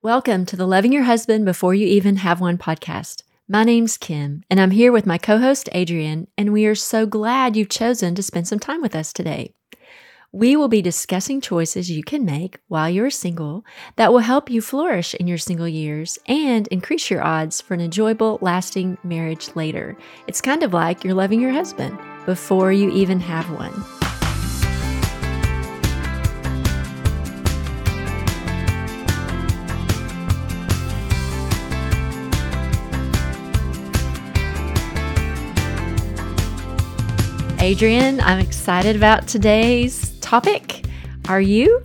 Welcome to the Loving Your Husband Before You Even Have One podcast. My name's Kim, and I'm here with my co host Adrian, and we are so glad you've chosen to spend some time with us today. We will be discussing choices you can make while you're single that will help you flourish in your single years and increase your odds for an enjoyable, lasting marriage later. It's kind of like you're loving your husband before you even have one. Adrian, I'm excited about today's topic. Are you?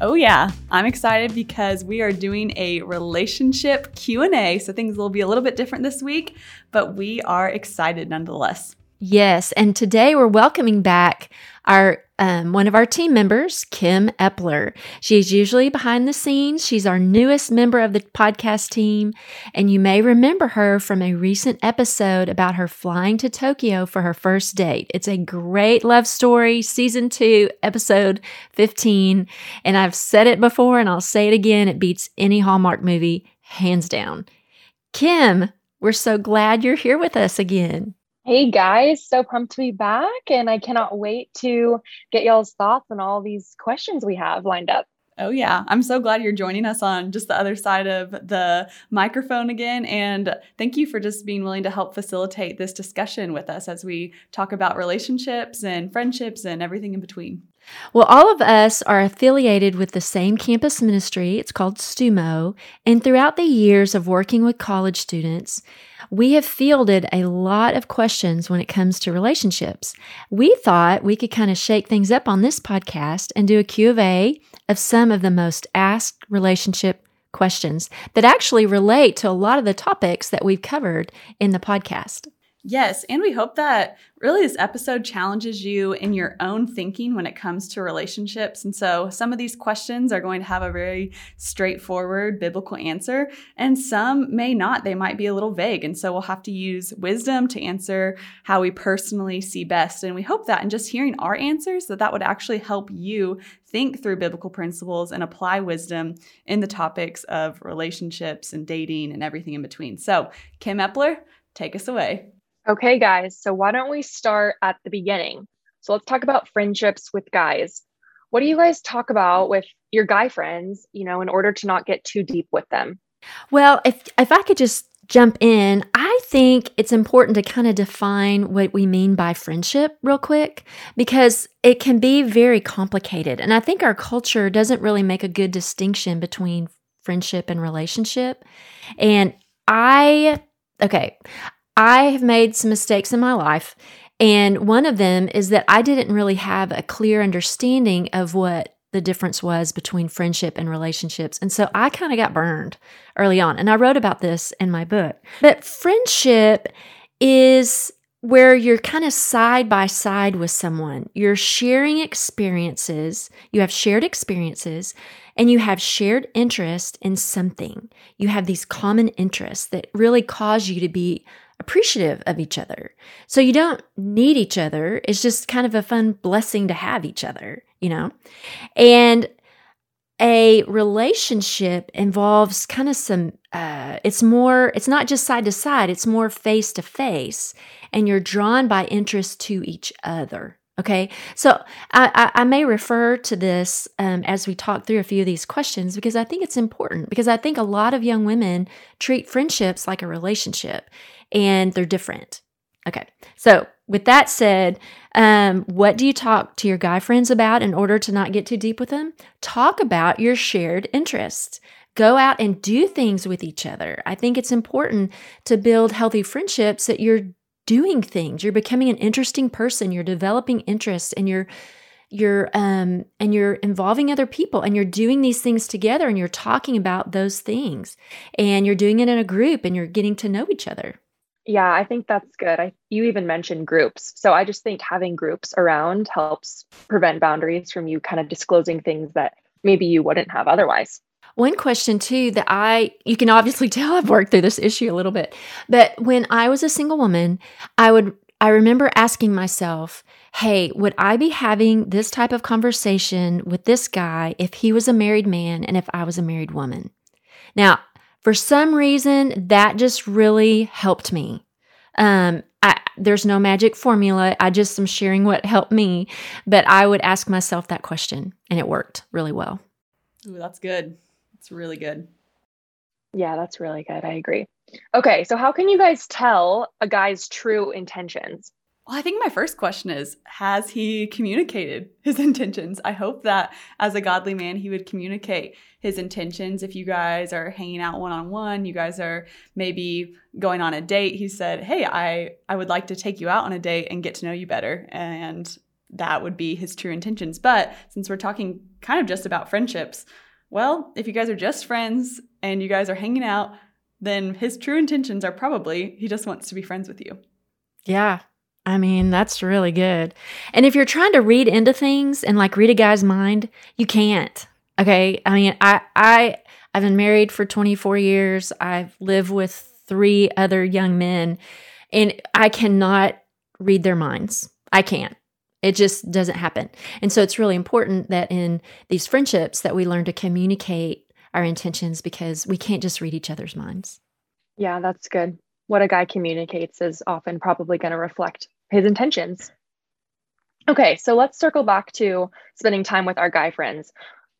Oh yeah, I'm excited because we are doing a relationship Q&A, so things will be a little bit different this week, but we are excited nonetheless. Yes, and today we're welcoming back our um, one of our team members, Kim Epler. She's usually behind the scenes. She's our newest member of the podcast team, and you may remember her from a recent episode about her flying to Tokyo for her first date. It's a great love story, season two, episode 15. And I've said it before and I'll say it again it beats any Hallmark movie, hands down. Kim, we're so glad you're here with us again. Hey guys, so pumped to be back, and I cannot wait to get y'all's thoughts on all these questions we have lined up. Oh, yeah. I'm so glad you're joining us on just the other side of the microphone again. And thank you for just being willing to help facilitate this discussion with us as we talk about relationships and friendships and everything in between. Well, all of us are affiliated with the same campus ministry. It's called STUMO. And throughout the years of working with college students, we have fielded a lot of questions when it comes to relationships. We thought we could kind of shake things up on this podcast and do a Q of A of some of the most asked relationship questions that actually relate to a lot of the topics that we've covered in the podcast. Yes, and we hope that really this episode challenges you in your own thinking when it comes to relationships. And so some of these questions are going to have a very straightforward biblical answer, and some may not. They might be a little vague. And so we'll have to use wisdom to answer how we personally see best. And we hope that in just hearing our answers, that that would actually help you think through biblical principles and apply wisdom in the topics of relationships and dating and everything in between. So, Kim Epler, take us away. Okay, guys, so why don't we start at the beginning? So let's talk about friendships with guys. What do you guys talk about with your guy friends, you know, in order to not get too deep with them? Well, if if I could just jump in, I think it's important to kind of define what we mean by friendship real quick because it can be very complicated. And I think our culture doesn't really make a good distinction between friendship and relationship. And I okay, I have made some mistakes in my life. And one of them is that I didn't really have a clear understanding of what the difference was between friendship and relationships. And so I kind of got burned early on. And I wrote about this in my book. But friendship is where you're kind of side by side with someone. You're sharing experiences, you have shared experiences, and you have shared interest in something. You have these common interests that really cause you to be appreciative of each other. So you don't need each other. It's just kind of a fun blessing to have each other, you know? And a relationship involves kind of some, uh, it's more, it's not just side to side, it's more face to face. And you're drawn by interest to each other. Okay, so I, I, I, may refer to this um, as we talk through a few of these questions because I think it's important because I think a lot of young women treat friendships like a relationship and they're different. Okay, so with that said, um, what do you talk to your guy friends about in order to not get too deep with them? Talk about your shared interests. Go out and do things with each other. I think it's important to build healthy friendships that you're doing things. You're becoming an interesting person. You're developing interests and you're you're um and you're involving other people and you're doing these things together and you're talking about those things and you're doing it in a group and you're getting to know each other. Yeah, I think that's good. I you even mentioned groups. So I just think having groups around helps prevent boundaries from you kind of disclosing things that maybe you wouldn't have otherwise. One question too that I you can obviously tell I've worked through this issue a little bit. But when I was a single woman, I would I remember asking myself, "Hey, would I be having this type of conversation with this guy if he was a married man and if I was a married woman?" Now, for some reason, that just really helped me. Um, I, there's no magic formula. I just am sharing what helped me, but I would ask myself that question, and it worked really well. Ooh, that's good. It's really good. Yeah, that's really good. I agree. Okay, so how can you guys tell a guy's true intentions? Well, I think my first question is Has he communicated his intentions? I hope that as a godly man, he would communicate his intentions. If you guys are hanging out one on one, you guys are maybe going on a date, he said, Hey, I, I would like to take you out on a date and get to know you better. And that would be his true intentions. But since we're talking kind of just about friendships, well, if you guys are just friends and you guys are hanging out, then his true intentions are probably he just wants to be friends with you. Yeah. I mean, that's really good. And if you're trying to read into things and like read a guy's mind, you can't. Okay? I mean, I I I've been married for 24 years. I've lived with three other young men and I cannot read their minds. I can't. It just doesn't happen. And so it's really important that in these friendships that we learn to communicate our intentions because we can't just read each other's minds. Yeah, that's good. What a guy communicates is often probably going to reflect his intentions. Okay, so let's circle back to spending time with our guy friends.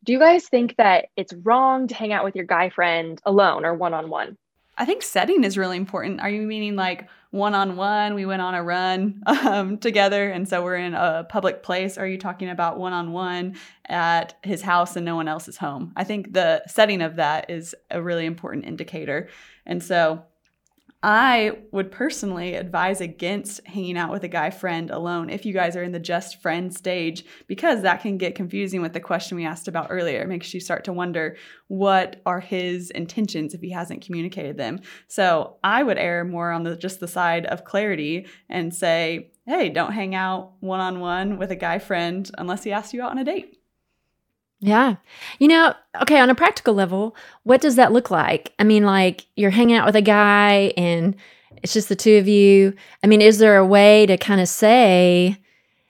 Do you guys think that it's wrong to hang out with your guy friend alone or one on one? I think setting is really important. Are you meaning like one on one? We went on a run um, together, and so we're in a public place. Are you talking about one on one at his house and no one else is home? I think the setting of that is a really important indicator. And so I would personally advise against hanging out with a guy friend alone if you guys are in the just friend stage, because that can get confusing with the question we asked about earlier. It makes you start to wonder what are his intentions if he hasn't communicated them. So I would err more on the just the side of clarity and say, hey, don't hang out one on one with a guy friend unless he asks you out on a date. Yeah. You know, okay, on a practical level, what does that look like? I mean, like you're hanging out with a guy and it's just the two of you. I mean, is there a way to kind of say,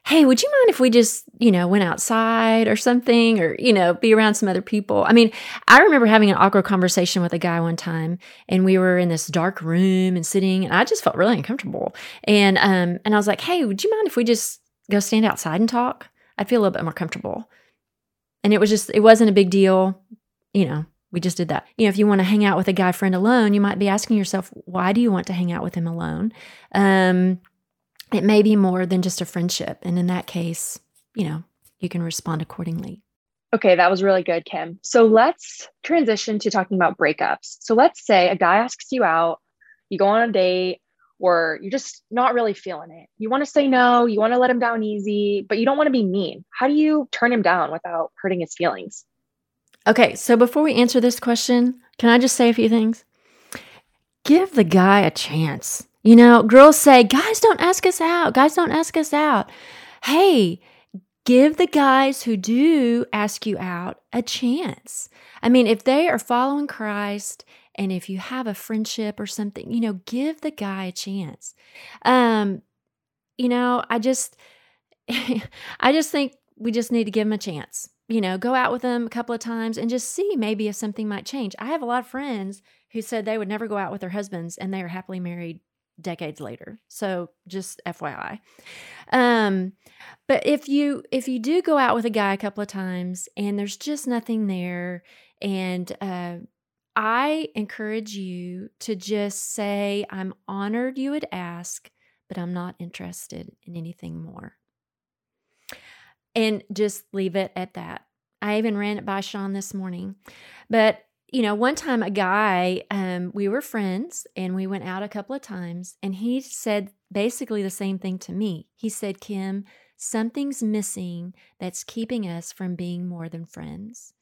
hey, would you mind if we just, you know, went outside or something or, you know, be around some other people? I mean, I remember having an awkward conversation with a guy one time and we were in this dark room and sitting and I just felt really uncomfortable. And um and I was like, "Hey, would you mind if we just go stand outside and talk?" I'd feel a little bit more comfortable. And it was just, it wasn't a big deal. You know, we just did that. You know, if you want to hang out with a guy friend alone, you might be asking yourself, why do you want to hang out with him alone? Um, it may be more than just a friendship. And in that case, you know, you can respond accordingly. Okay, that was really good, Kim. So let's transition to talking about breakups. So let's say a guy asks you out, you go on a date, or you're just not really feeling it. You want to say no, you want to let him down easy, but you don't want to be mean. How do you turn him down without hurting his feelings? Okay, so before we answer this question, can I just say a few things? Give the guy a chance. You know, girls say, guys don't ask us out. Guys don't ask us out. Hey, give the guys who do ask you out a chance. I mean, if they are following Christ and if you have a friendship or something, you know, give the guy a chance. Um, you know, I just I just think we just need to give him a chance. You know, go out with them a couple of times and just see maybe if something might change. I have a lot of friends who said they would never go out with their husbands and they are happily married decades later. So just FYI. Um, but if you if you do go out with a guy a couple of times and there's just nothing there and uh I encourage you to just say, I'm honored you would ask, but I'm not interested in anything more. And just leave it at that. I even ran it by Sean this morning. But, you know, one time a guy, um, we were friends and we went out a couple of times, and he said basically the same thing to me. He said, Kim, something's missing that's keeping us from being more than friends.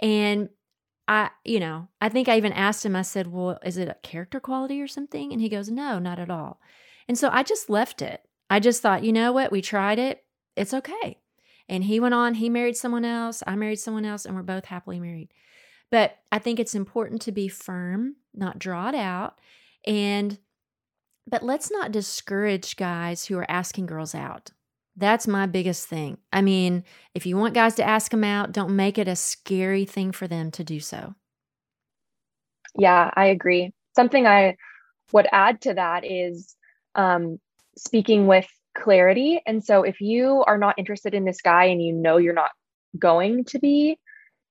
And I, you know, I think I even asked him, I said, Well, is it a character quality or something? And he goes, No, not at all. And so I just left it. I just thought, you know what? We tried it. It's okay. And he went on, he married someone else. I married someone else, and we're both happily married. But I think it's important to be firm, not draw it out. And, but let's not discourage guys who are asking girls out. That's my biggest thing. I mean, if you want guys to ask them out, don't make it a scary thing for them to do so. Yeah, I agree. Something I would add to that is um, speaking with clarity. And so if you are not interested in this guy and you know you're not going to be,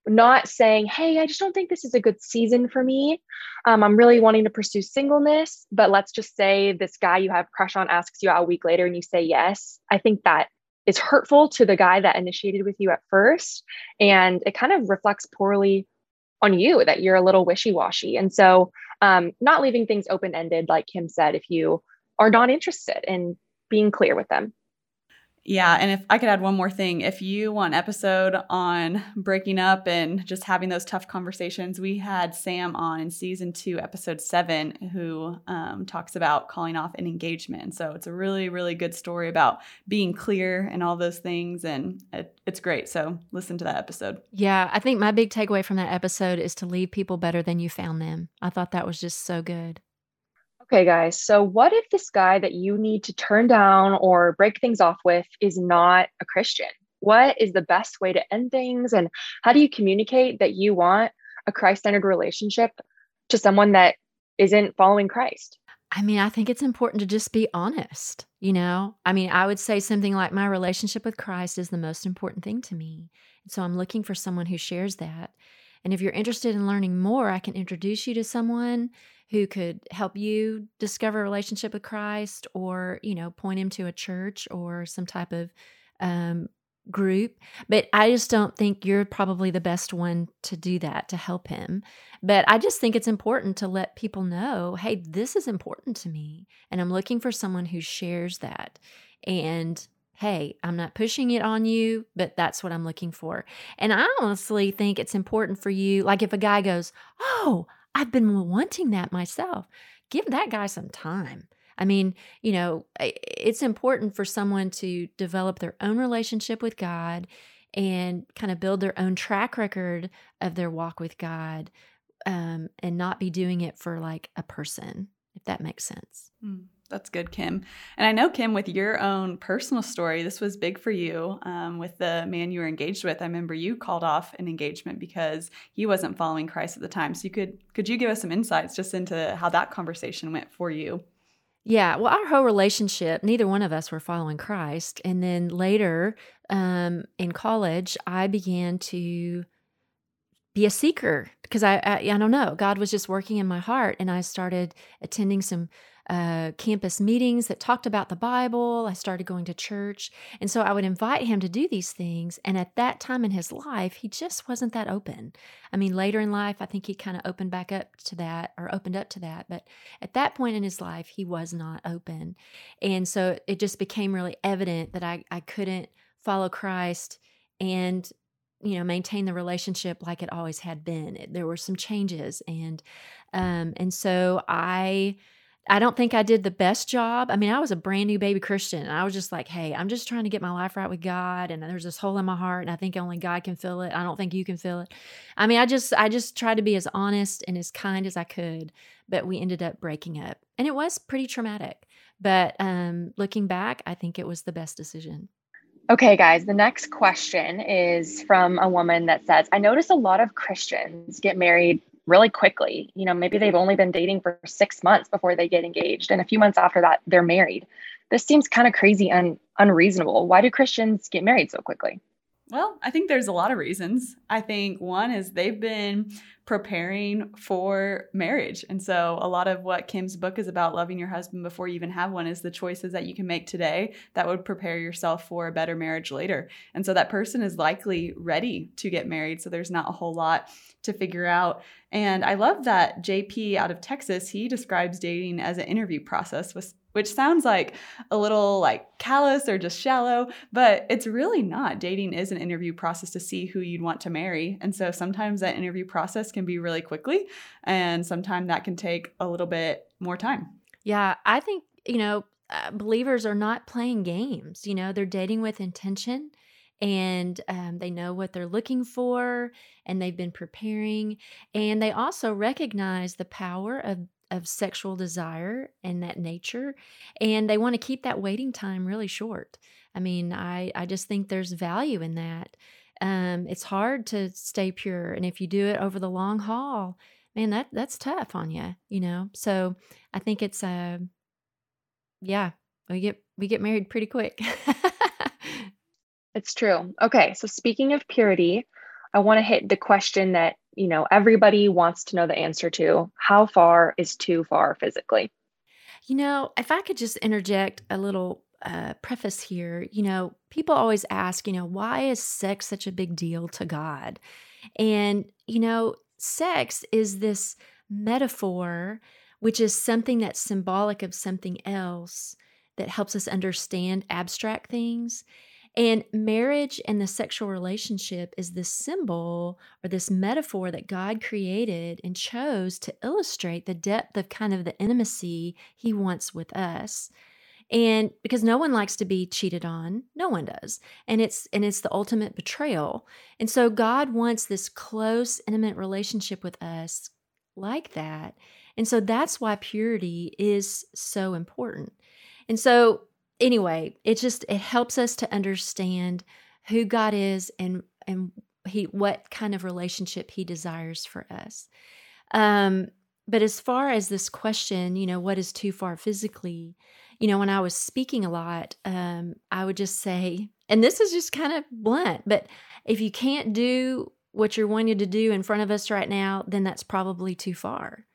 not saying, hey, I just don't think this is a good season for me. Um, I'm really wanting to pursue singleness, but let's just say this guy you have crush on asks you out a week later and you say yes. I think that is hurtful to the guy that initiated with you at first. And it kind of reflects poorly on you that you're a little wishy washy. And so, um, not leaving things open ended, like Kim said, if you are not interested in being clear with them. Yeah, and if I could add one more thing, if you want episode on breaking up and just having those tough conversations, we had Sam on in season two, episode seven, who um, talks about calling off an engagement. So it's a really, really good story about being clear and all those things, and it, it's great. So listen to that episode. Yeah, I think my big takeaway from that episode is to leave people better than you found them. I thought that was just so good. Okay, guys. So, what if this guy that you need to turn down or break things off with is not a Christian? What is the best way to end things? And how do you communicate that you want a Christ centered relationship to someone that isn't following Christ? I mean, I think it's important to just be honest. You know, I mean, I would say something like my relationship with Christ is the most important thing to me. And so I'm looking for someone who shares that. And if you're interested in learning more, I can introduce you to someone who could help you discover a relationship with Christ or, you know, point him to a church or some type of um, group. But I just don't think you're probably the best one to do that to help him. But I just think it's important to let people know hey, this is important to me. And I'm looking for someone who shares that. And hey, I'm not pushing it on you, but that's what I'm looking for. And I honestly think it's important for you. Like if a guy goes, oh, I've been wanting that myself. Give that guy some time. I mean, you know, it's important for someone to develop their own relationship with God and kind of build their own track record of their walk with God um, and not be doing it for like a person, if that makes sense. Mm. That's good, Kim. And I know, Kim, with your own personal story, this was big for you um, with the man you were engaged with. I remember you called off an engagement because he wasn't following Christ at the time. So you could could you give us some insights just into how that conversation went for you? Yeah, well, our whole relationship, neither one of us were following Christ. And then later um, in college, I began to be a seeker because I, I, I don't know God was just working in my heart, and I started attending some uh, campus meetings that talked about the Bible. I started going to church. And so I would invite him to do these things. And at that time in his life, he just wasn't that open. I mean, later in life, I think he kind of opened back up to that or opened up to that. But at that point in his life, he was not open. And so it just became really evident that I, I couldn't follow Christ and you know maintain the relationship like it always had been there were some changes and um and so i I don't think I did the best job. I mean, I was a brand new baby Christian. And I was just like, hey, I'm just trying to get my life right with God. And there's this hole in my heart. And I think only God can fill it. I don't think you can fill it. I mean, I just, I just tried to be as honest and as kind as I could. But we ended up breaking up. And it was pretty traumatic. But um, looking back, I think it was the best decision. Okay, guys, the next question is from a woman that says, I notice a lot of Christians get married really quickly. You know, maybe they've only been dating for six months before they get engaged, and a few months after that, they're married. This seems kind of crazy and unreasonable. Why do Christians get married so quickly? Well, I think there's a lot of reasons. I think one is they've been preparing for marriage. And so, a lot of what Kim's book is about, loving your husband before you even have one, is the choices that you can make today that would prepare yourself for a better marriage later. And so, that person is likely ready to get married. So, there's not a whole lot to figure out. And I love that JP out of Texas, he describes dating as an interview process with which sounds like a little like callous or just shallow, but it's really not. Dating is an interview process to see who you'd want to marry. And so sometimes that interview process can be really quickly, and sometimes that can take a little bit more time. Yeah, I think, you know, uh, believers are not playing games. You know, they're dating with intention and um, they know what they're looking for and they've been preparing. And they also recognize the power of of sexual desire and that nature and they want to keep that waiting time really short i mean i i just think there's value in that um, it's hard to stay pure and if you do it over the long haul man, that that's tough on you, you know. So I think it's uh yeah, we get we get married pretty quick. it's true. Okay, so speaking of purity, I want to hit the question that, you know, everybody wants to know the answer to. How far is too far physically? You know, if I could just interject a little uh, preface here, you know, people always ask, you know, why is sex such a big deal to God? And, you know, sex is this metaphor, which is something that's symbolic of something else that helps us understand abstract things. And marriage and the sexual relationship is this symbol or this metaphor that God created and chose to illustrate the depth of kind of the intimacy He wants with us. And because no one likes to be cheated on no one does. And it's and it's the ultimate betrayal. And so god wants this close intimate relationship with us like that. And so that's why purity is so important. And so anyway it just it helps us to understand who god is and and he what kind of relationship he desires for us um but as far as this question you know what is too far physically you know, when I was speaking a lot, um, I would just say, and this is just kind of blunt, but if you can't do what you're wanting to do in front of us right now, then that's probably too far.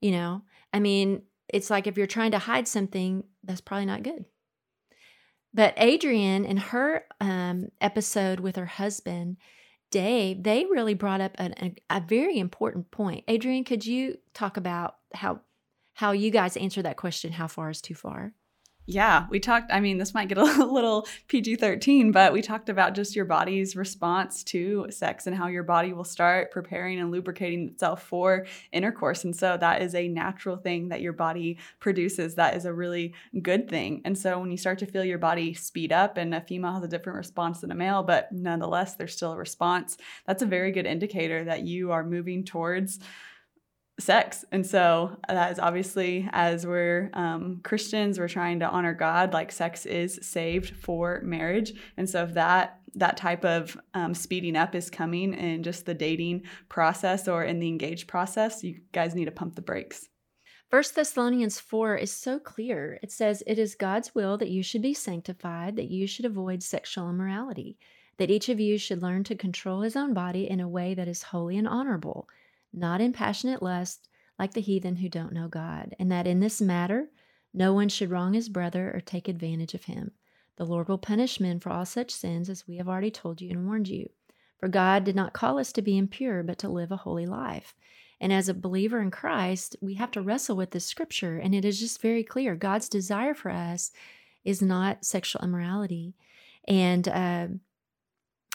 You know, I mean, it's like if you're trying to hide something, that's probably not good. But Adrienne, in her um, episode with her husband, Dave, they really brought up a, a, a very important point. Adrienne, could you talk about how how you guys answer that question? How far is too far? Yeah, we talked. I mean, this might get a little PG 13, but we talked about just your body's response to sex and how your body will start preparing and lubricating itself for intercourse. And so that is a natural thing that your body produces. That is a really good thing. And so when you start to feel your body speed up, and a female has a different response than a male, but nonetheless, there's still a response, that's a very good indicator that you are moving towards sex. And so that is obviously, as we're um, Christians, we're trying to honor God. Like sex is saved for marriage, and so if that that type of um, speeding up is coming in just the dating process or in the engaged process, you guys need to pump the brakes. First Thessalonians 4 is so clear. It says, It is God's will that you should be sanctified, that you should avoid sexual immorality, that each of you should learn to control his own body in a way that is holy and honorable not in passionate lust like the heathen who don't know God, and that in this matter no one should wrong his brother or take advantage of him. The Lord will punish men for all such sins as we have already told you and warned you. For God did not call us to be impure, but to live a holy life. And as a believer in Christ, we have to wrestle with this scripture, and it is just very clear God's desire for us is not sexual immorality. And uh,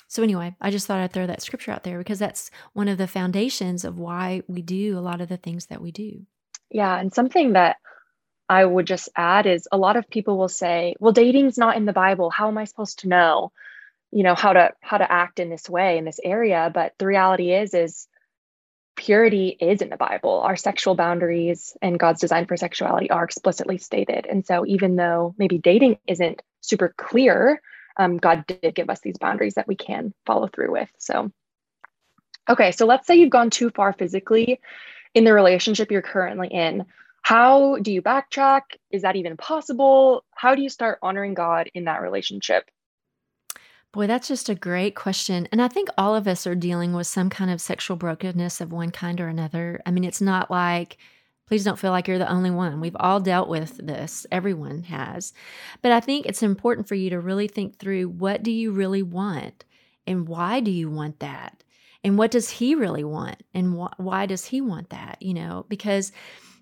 so, anyway, I just thought I'd throw that scripture out there because that's one of the foundations of why we do a lot of the things that we do. Yeah. And something that I would just add is a lot of people will say, well, dating's not in the Bible. How am I supposed to know? you know how to how to act in this way in this area but the reality is is purity is in the bible our sexual boundaries and god's design for sexuality are explicitly stated and so even though maybe dating isn't super clear um, God did give us these boundaries that we can follow through with. So, okay, so let's say you've gone too far physically in the relationship you're currently in. How do you backtrack? Is that even possible? How do you start honoring God in that relationship? Boy, that's just a great question. And I think all of us are dealing with some kind of sexual brokenness of one kind or another. I mean, it's not like, Please don't feel like you're the only one. We've all dealt with this. Everyone has. But I think it's important for you to really think through what do you really want and why do you want that? And what does he really want? And wh- why does he want that? You know, because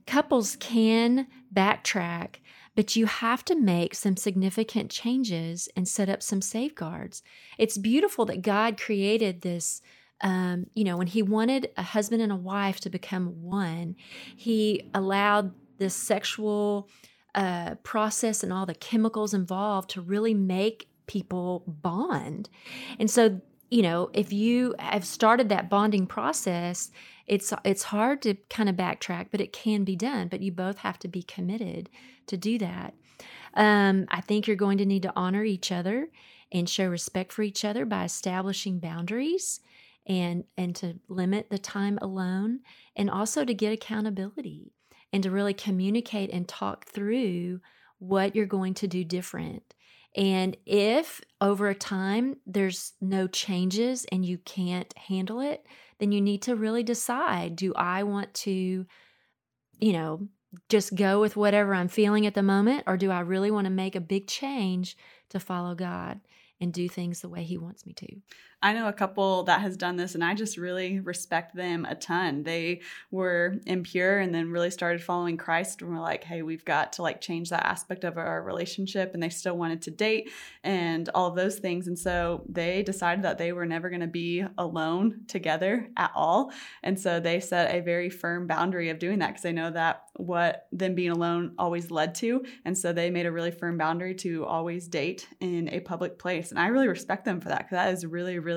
couples can backtrack, but you have to make some significant changes and set up some safeguards. It's beautiful that God created this um, you know, when he wanted a husband and a wife to become one, he allowed this sexual uh, process and all the chemicals involved to really make people bond. And so, you know, if you have started that bonding process, it's it's hard to kind of backtrack, but it can be done. But you both have to be committed to do that. Um, I think you're going to need to honor each other and show respect for each other by establishing boundaries and and to limit the time alone and also to get accountability and to really communicate and talk through what you're going to do different. And if over time there's no changes and you can't handle it, then you need to really decide do I want to, you know, just go with whatever I'm feeling at the moment, or do I really want to make a big change to follow God and do things the way He wants me to? I know a couple that has done this and I just really respect them a ton. They were impure and then really started following Christ and were like, hey, we've got to like change that aspect of our relationship and they still wanted to date and all of those things. And so they decided that they were never going to be alone together at all. And so they set a very firm boundary of doing that because they know that what them being alone always led to. And so they made a really firm boundary to always date in a public place. And I really respect them for that because that is really, really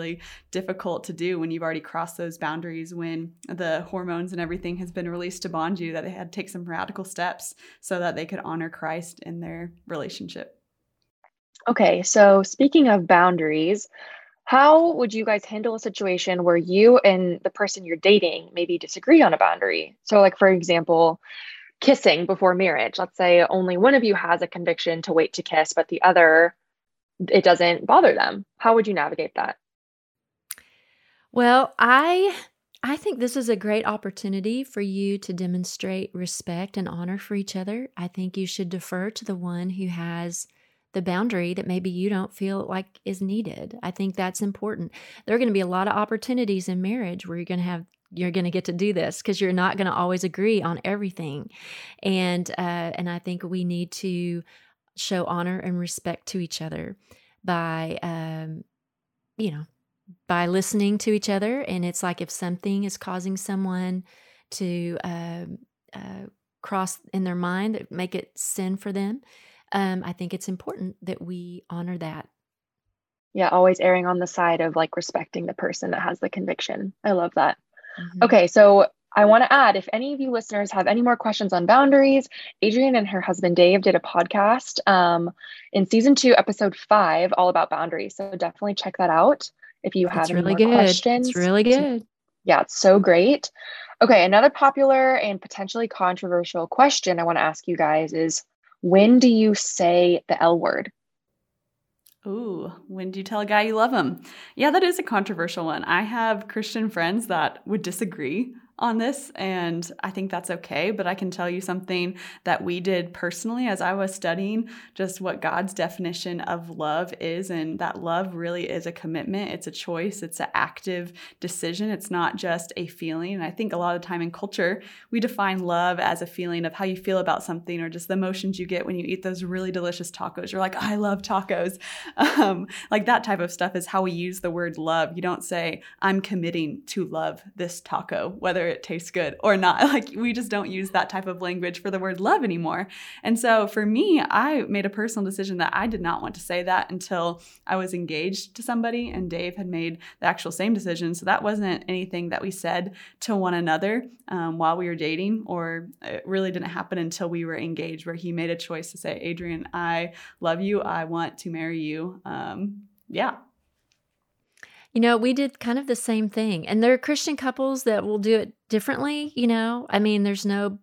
difficult to do when you've already crossed those boundaries when the hormones and everything has been released to bond you that they had to take some radical steps so that they could honor Christ in their relationship. Okay, so speaking of boundaries, how would you guys handle a situation where you and the person you're dating maybe disagree on a boundary? So, like, for example, kissing before marriage. Let's say only one of you has a conviction to wait to kiss, but the other, it doesn't bother them. How would you navigate that? Well, I I think this is a great opportunity for you to demonstrate respect and honor for each other. I think you should defer to the one who has the boundary that maybe you don't feel like is needed. I think that's important. There are going to be a lot of opportunities in marriage where you're going to have you're going to get to do this because you're not going to always agree on everything. And uh, and I think we need to show honor and respect to each other by um, you know by listening to each other. And it's like if something is causing someone to uh, uh, cross in their mind, that make it sin for them, um, I think it's important that we honor that. Yeah, always erring on the side of like respecting the person that has the conviction. I love that. Mm-hmm. Okay, so I want to add if any of you listeners have any more questions on boundaries, Adrienne and her husband Dave did a podcast um, in season two, episode five, all about boundaries. So definitely check that out if you have it's any really more good. questions. It's really good. Yeah, it's so great. Okay, another popular and potentially controversial question I want to ask you guys is when do you say the L word? Ooh, when do you tell a guy you love him? Yeah, that is a controversial one. I have Christian friends that would disagree on this, and I think that's okay. But I can tell you something that we did personally as I was studying just what God's definition of love is. And that love really is a commitment, it's a choice, it's an active decision. It's not just a feeling. And I think a lot of the time in culture, we define love as a feeling of how you feel about something or just the emotions you get when you eat those really delicious tacos. You're like, I love tacos. Um, like that type of stuff is how we use the word love. You don't say, I'm committing to love this taco, whether it tastes good or not. Like we just don't use that type of language for the word love anymore. And so for me, I made a personal decision that I did not want to say that until I was engaged to somebody and Dave had made the actual same decision. So that wasn't anything that we said to one another um, while we were dating, or it really didn't happen until we were engaged, where he made a choice to say, Adrian, I love you. I want to marry you. Um, yeah, you know, we did kind of the same thing. And there are Christian couples that will do it differently, you know. I mean, there's no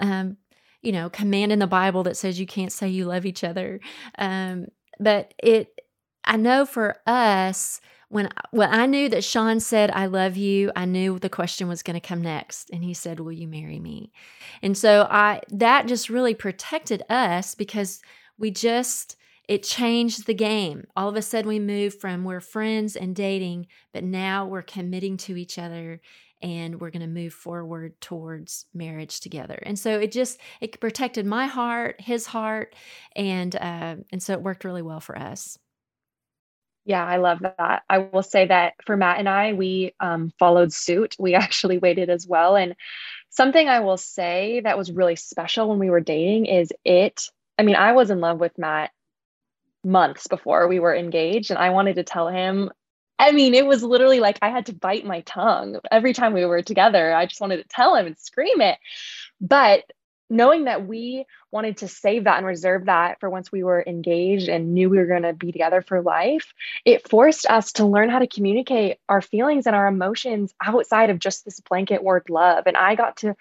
um, you know, command in the Bible that says you can't say you love each other. Um, but it I know for us, when when I knew that Sean said I love you, I knew the question was going to come next and he said, "Will you marry me?" And so I that just really protected us because we just it changed the game. All of a sudden, we moved from we're friends and dating, but now we're committing to each other and we're going to move forward towards marriage together. And so it just it protected my heart, his heart, and uh, and so it worked really well for us. Yeah, I love that. I will say that for Matt and I, we um, followed suit. We actually waited as well. And something I will say that was really special when we were dating is it. I mean, I was in love with Matt months before we were engaged and I wanted to tell him I mean, it was literally like I had to bite my tongue every time we were together. I just wanted to tell him and scream it. But knowing that we wanted to save that and reserve that for once we were engaged and knew we were going to be together for life, it forced us to learn how to communicate our feelings and our emotions outside of just this blanket word love. And I got to,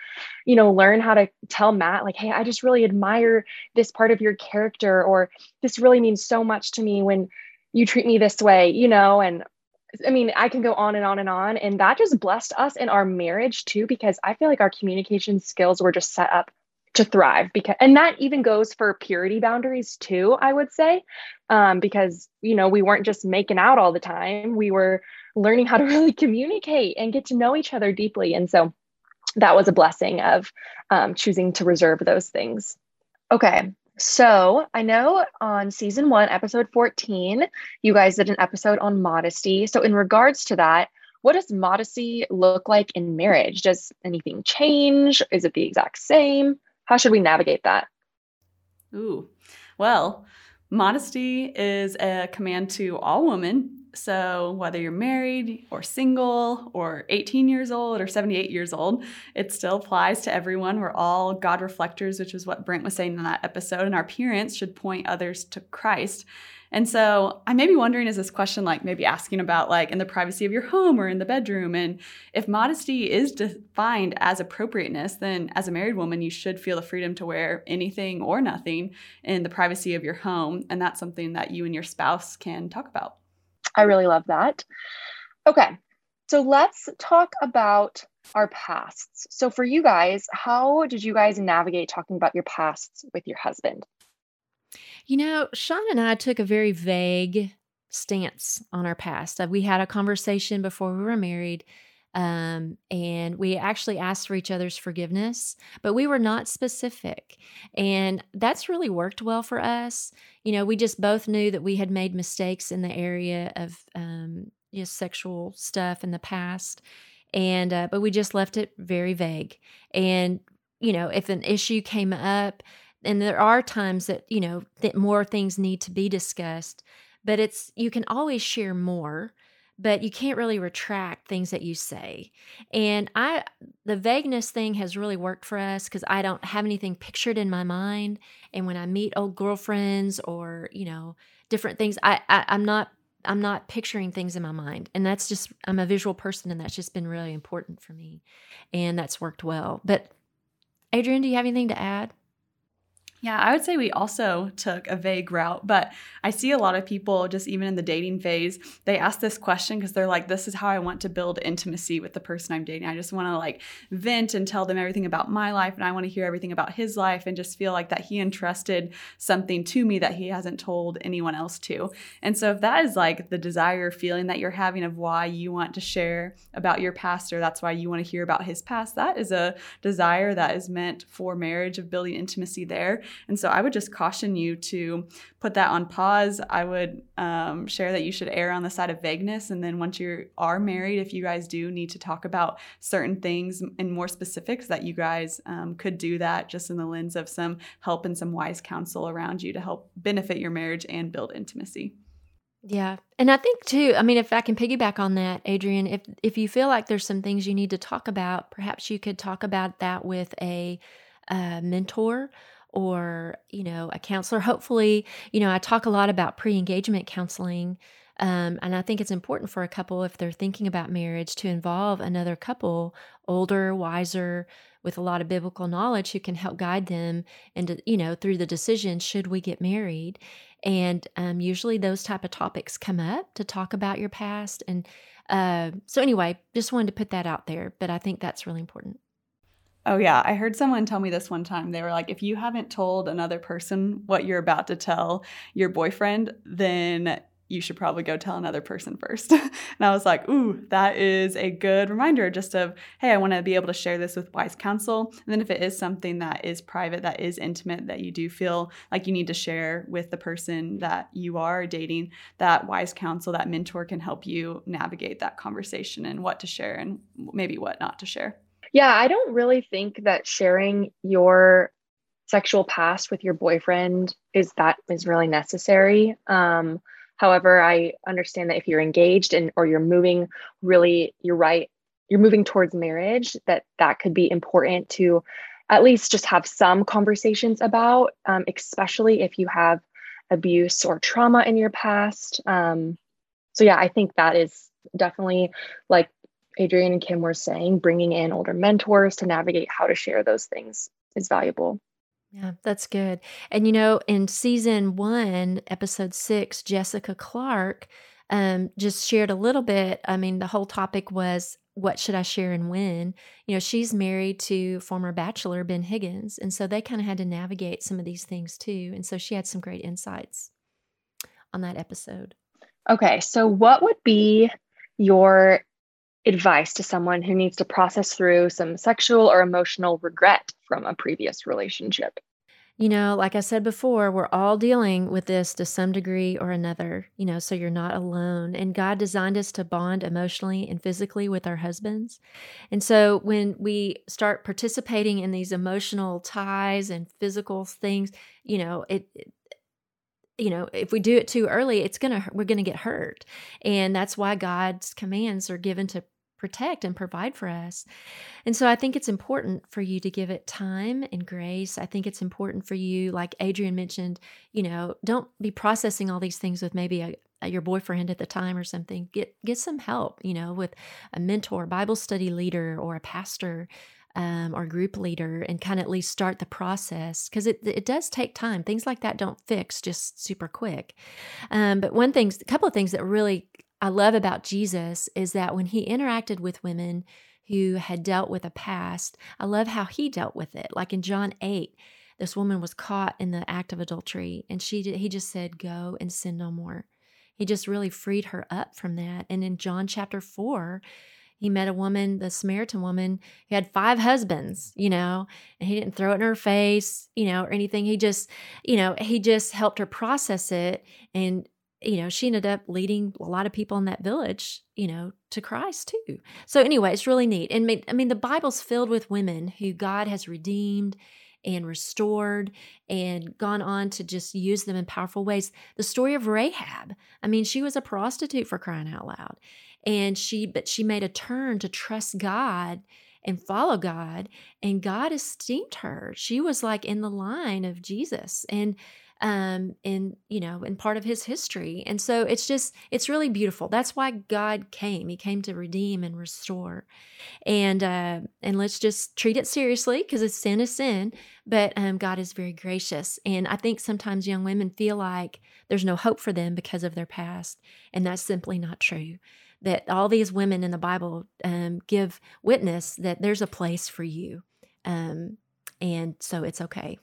you know, learn how to tell Matt, like, hey, I just really admire this part of your character, or this really means so much to me when you treat me this way, you know, and I mean, I can go on and on and on. And that just blessed us in our marriage too, because I feel like our communication skills were just set up to thrive because and that even goes for purity boundaries too i would say um, because you know we weren't just making out all the time we were learning how to really communicate and get to know each other deeply and so that was a blessing of um, choosing to reserve those things okay so I know on season one, episode 14, you guys did an episode on modesty. So, in regards to that, what does modesty look like in marriage? Does anything change? Is it the exact same? How should we navigate that? Ooh, well, modesty is a command to all women so, whether you're married or single or 18 years old or 78 years old, it still applies to everyone. We're all God reflectors, which is what Brent was saying in that episode, and our appearance should point others to Christ. And so I may be wondering is this question like maybe asking about like in the privacy of your home or in the bedroom? And if modesty is defined as appropriateness, then as a married woman, you should feel the freedom to wear anything or nothing in the privacy of your home. And that's something that you and your spouse can talk about. I really love that. Okay, so let's talk about our pasts. So, for you guys, how did you guys navigate talking about your pasts with your husband? You know, Sean and I took a very vague stance on our past. Uh, we had a conversation before we were married um, and we actually asked for each other's forgiveness, but we were not specific. And that's really worked well for us. You know, we just both knew that we had made mistakes in the area of um, just sexual stuff in the past. And, uh, but we just left it very vague. And, you know, if an issue came up, and there are times that, you know, that more things need to be discussed, but it's, you can always share more but you can't really retract things that you say. And I the vagueness thing has really worked for us cuz I don't have anything pictured in my mind and when I meet old girlfriends or, you know, different things, I, I I'm not I'm not picturing things in my mind. And that's just I'm a visual person and that's just been really important for me. And that's worked well. But Adrian, do you have anything to add? Yeah, I would say we also took a vague route, but I see a lot of people just even in the dating phase, they ask this question because they're like, this is how I want to build intimacy with the person I'm dating. I just want to like vent and tell them everything about my life, and I want to hear everything about his life and just feel like that he entrusted something to me that he hasn't told anyone else to. And so, if that is like the desire feeling that you're having of why you want to share about your pastor, that's why you want to hear about his past, that is a desire that is meant for marriage of building intimacy there and so I would just caution you to put that on pause. I would um, share that you should err on the side of vagueness. And then once you are married, if you guys do need to talk about certain things in more specifics, that you guys um, could do that just in the lens of some help and some wise counsel around you to help benefit your marriage and build intimacy. Yeah. And I think too, I mean if I can piggyback on that, Adrian, if if you feel like there's some things you need to talk about, perhaps you could talk about that with a uh, mentor or you know a counselor. Hopefully you know i talk a lot about pre-engagement counseling um, and i think it's important for a couple if they're thinking about marriage to involve another couple older wiser with a lot of biblical knowledge who can help guide them and you know through the decision should we get married? And um, usually those type of topics come up to talk about your past and uh, so anyway just wanted to put that out there but i think that's really important Oh, yeah. I heard someone tell me this one time. They were like, if you haven't told another person what you're about to tell your boyfriend, then you should probably go tell another person first. and I was like, ooh, that is a good reminder just of, hey, I want to be able to share this with wise counsel. And then if it is something that is private, that is intimate, that you do feel like you need to share with the person that you are dating, that wise counsel, that mentor can help you navigate that conversation and what to share and maybe what not to share. Yeah, I don't really think that sharing your sexual past with your boyfriend is that is really necessary. Um, however, I understand that if you're engaged and or you're moving really, you're right, you're moving towards marriage, that that could be important to at least just have some conversations about, um, especially if you have abuse or trauma in your past. Um, so, yeah, I think that is definitely like Adrienne and Kim were saying, bringing in older mentors to navigate how to share those things is valuable. Yeah, that's good. And you know, in season one, episode six, Jessica Clarke um, just shared a little bit. I mean, the whole topic was what should I share and when? You know, she's married to former bachelor Ben Higgins. And so they kind of had to navigate some of these things too. And so she had some great insights on that episode. Okay. So, what would be your advice to someone who needs to process through some sexual or emotional regret from a previous relationship? You know, like I said before, we're all dealing with this to some degree or another, you know, so you're not alone. And God designed us to bond emotionally and physically with our husbands. And so when we start participating in these emotional ties and physical things, you know, it, it you know if we do it too early it's gonna we're gonna get hurt and that's why god's commands are given to protect and provide for us. And so I think it's important for you to give it time and grace. I think it's important for you, like Adrienne mentioned, you know, don't be processing all these things with maybe a, your boyfriend at the time or something. Get get some help, you know, with a mentor, Bible study leader, or a pastor. Um, or group leader and kind of at least start the process because it, it does take time things like that don't fix just super quick um, but one thing a couple of things that really I love about Jesus is that when he interacted with women who had dealt with a past, I love how he dealt with it. Like in John 8, this woman was caught in the act of adultery and she he just said go and sin no more. He just really freed her up from that. And in John chapter 4, he met a woman, the Samaritan woman, who had five husbands, you know, and he didn't throw it in her face, you know, or anything. He just, you know, he just helped her process it and you know, she ended up leading a lot of people in that village, you know, to Christ too. So anyway, it's really neat. And I mean, the Bible's filled with women who God has redeemed and restored and gone on to just use them in powerful ways. The story of Rahab. I mean, she was a prostitute for crying out loud. And she but she made a turn to trust God and follow God and God esteemed her. She was like in the line of Jesus. And um, in you know in part of his history. And so it's just it's really beautiful. That's why god came. He came to redeem and restore. And uh, and let's just treat it seriously because it's sin is sin but um, god is very gracious. And i think sometimes young women feel like there's no hope for them because of their past and that's simply not true. That all these women in the bible um, give witness that there's a place for you um, and so it's okay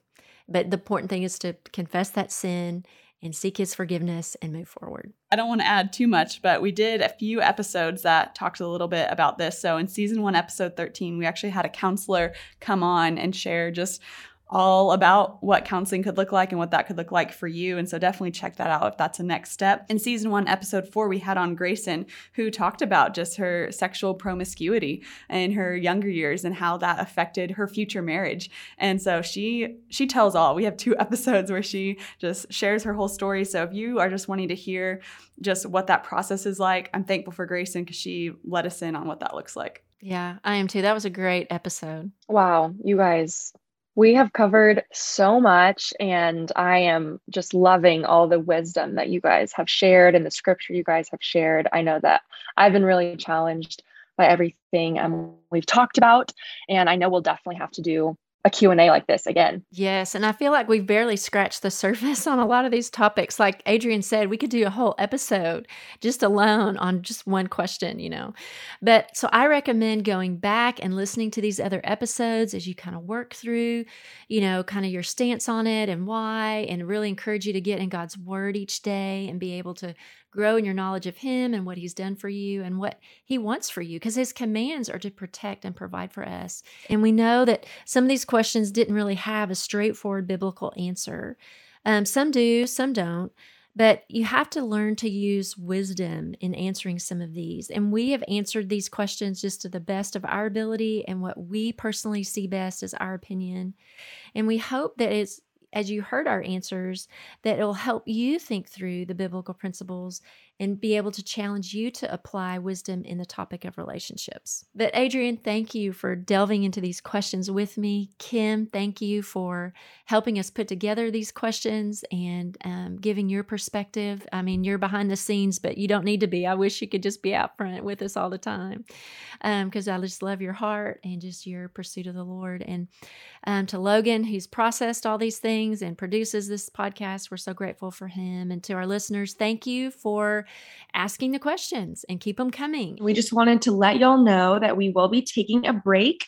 but the important thing is to confess that sin and seek his forgiveness and move forward. I don't want to add too much, but we did a few episodes that talked a little bit about this. So in season one, episode 13, we actually had a counselor come on and share just all about what counseling could look like and what that could look like for you. And so definitely check that out if that's a next step. In season one, episode four, we had on Grayson, who talked about just her sexual promiscuity in her younger years and how that affected her future marriage. And so she she tells all. We have two episodes where she just shares her whole story. So if you are just wanting to hear just what that process is like, I'm thankful for Grayson because she let us in on what that looks like. Yeah, I am too. That was a great episode. Wow, you guys we have covered so much, and I am just loving all the wisdom that you guys have shared and the scripture you guys have shared. I know that I've been really challenged by everything um, we've talked about, and I know we'll definitely have to do a Q&A like this again. Yes, and I feel like we've barely scratched the surface on a lot of these topics. Like Adrian said, we could do a whole episode just alone on just one question, you know. But so I recommend going back and listening to these other episodes as you kind of work through, you know, kind of your stance on it and why and really encourage you to get in God's word each day and be able to grow in your knowledge of Him and what He's done for you and what He wants for you, because His commands are to protect and provide for us. And we know that some of these questions didn't really have a straightforward biblical answer. Um, some do, some don't. But you have to learn to use wisdom in answering some of these. And we have answered these questions just to the best of our ability and what we personally see best as our opinion. And we hope that it's as you heard our answers, that it'll help you think through the biblical principles and be able to challenge you to apply wisdom in the topic of relationships. But, Adrian, thank you for delving into these questions with me. Kim, thank you for helping us put together these questions and um, giving your perspective. I mean, you're behind the scenes, but you don't need to be. I wish you could just be out front with us all the time because um, I just love your heart and just your pursuit of the Lord. And um, to Logan, who's processed all these things and produces this podcast, we're so grateful for him. And to our listeners, thank you for asking the questions and keep them coming. We just wanted to let y'all know that we will be taking a break.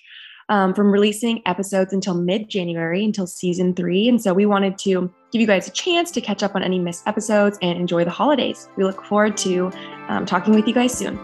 Um, from releasing episodes until mid January, until season three. And so we wanted to give you guys a chance to catch up on any missed episodes and enjoy the holidays. We look forward to um, talking with you guys soon.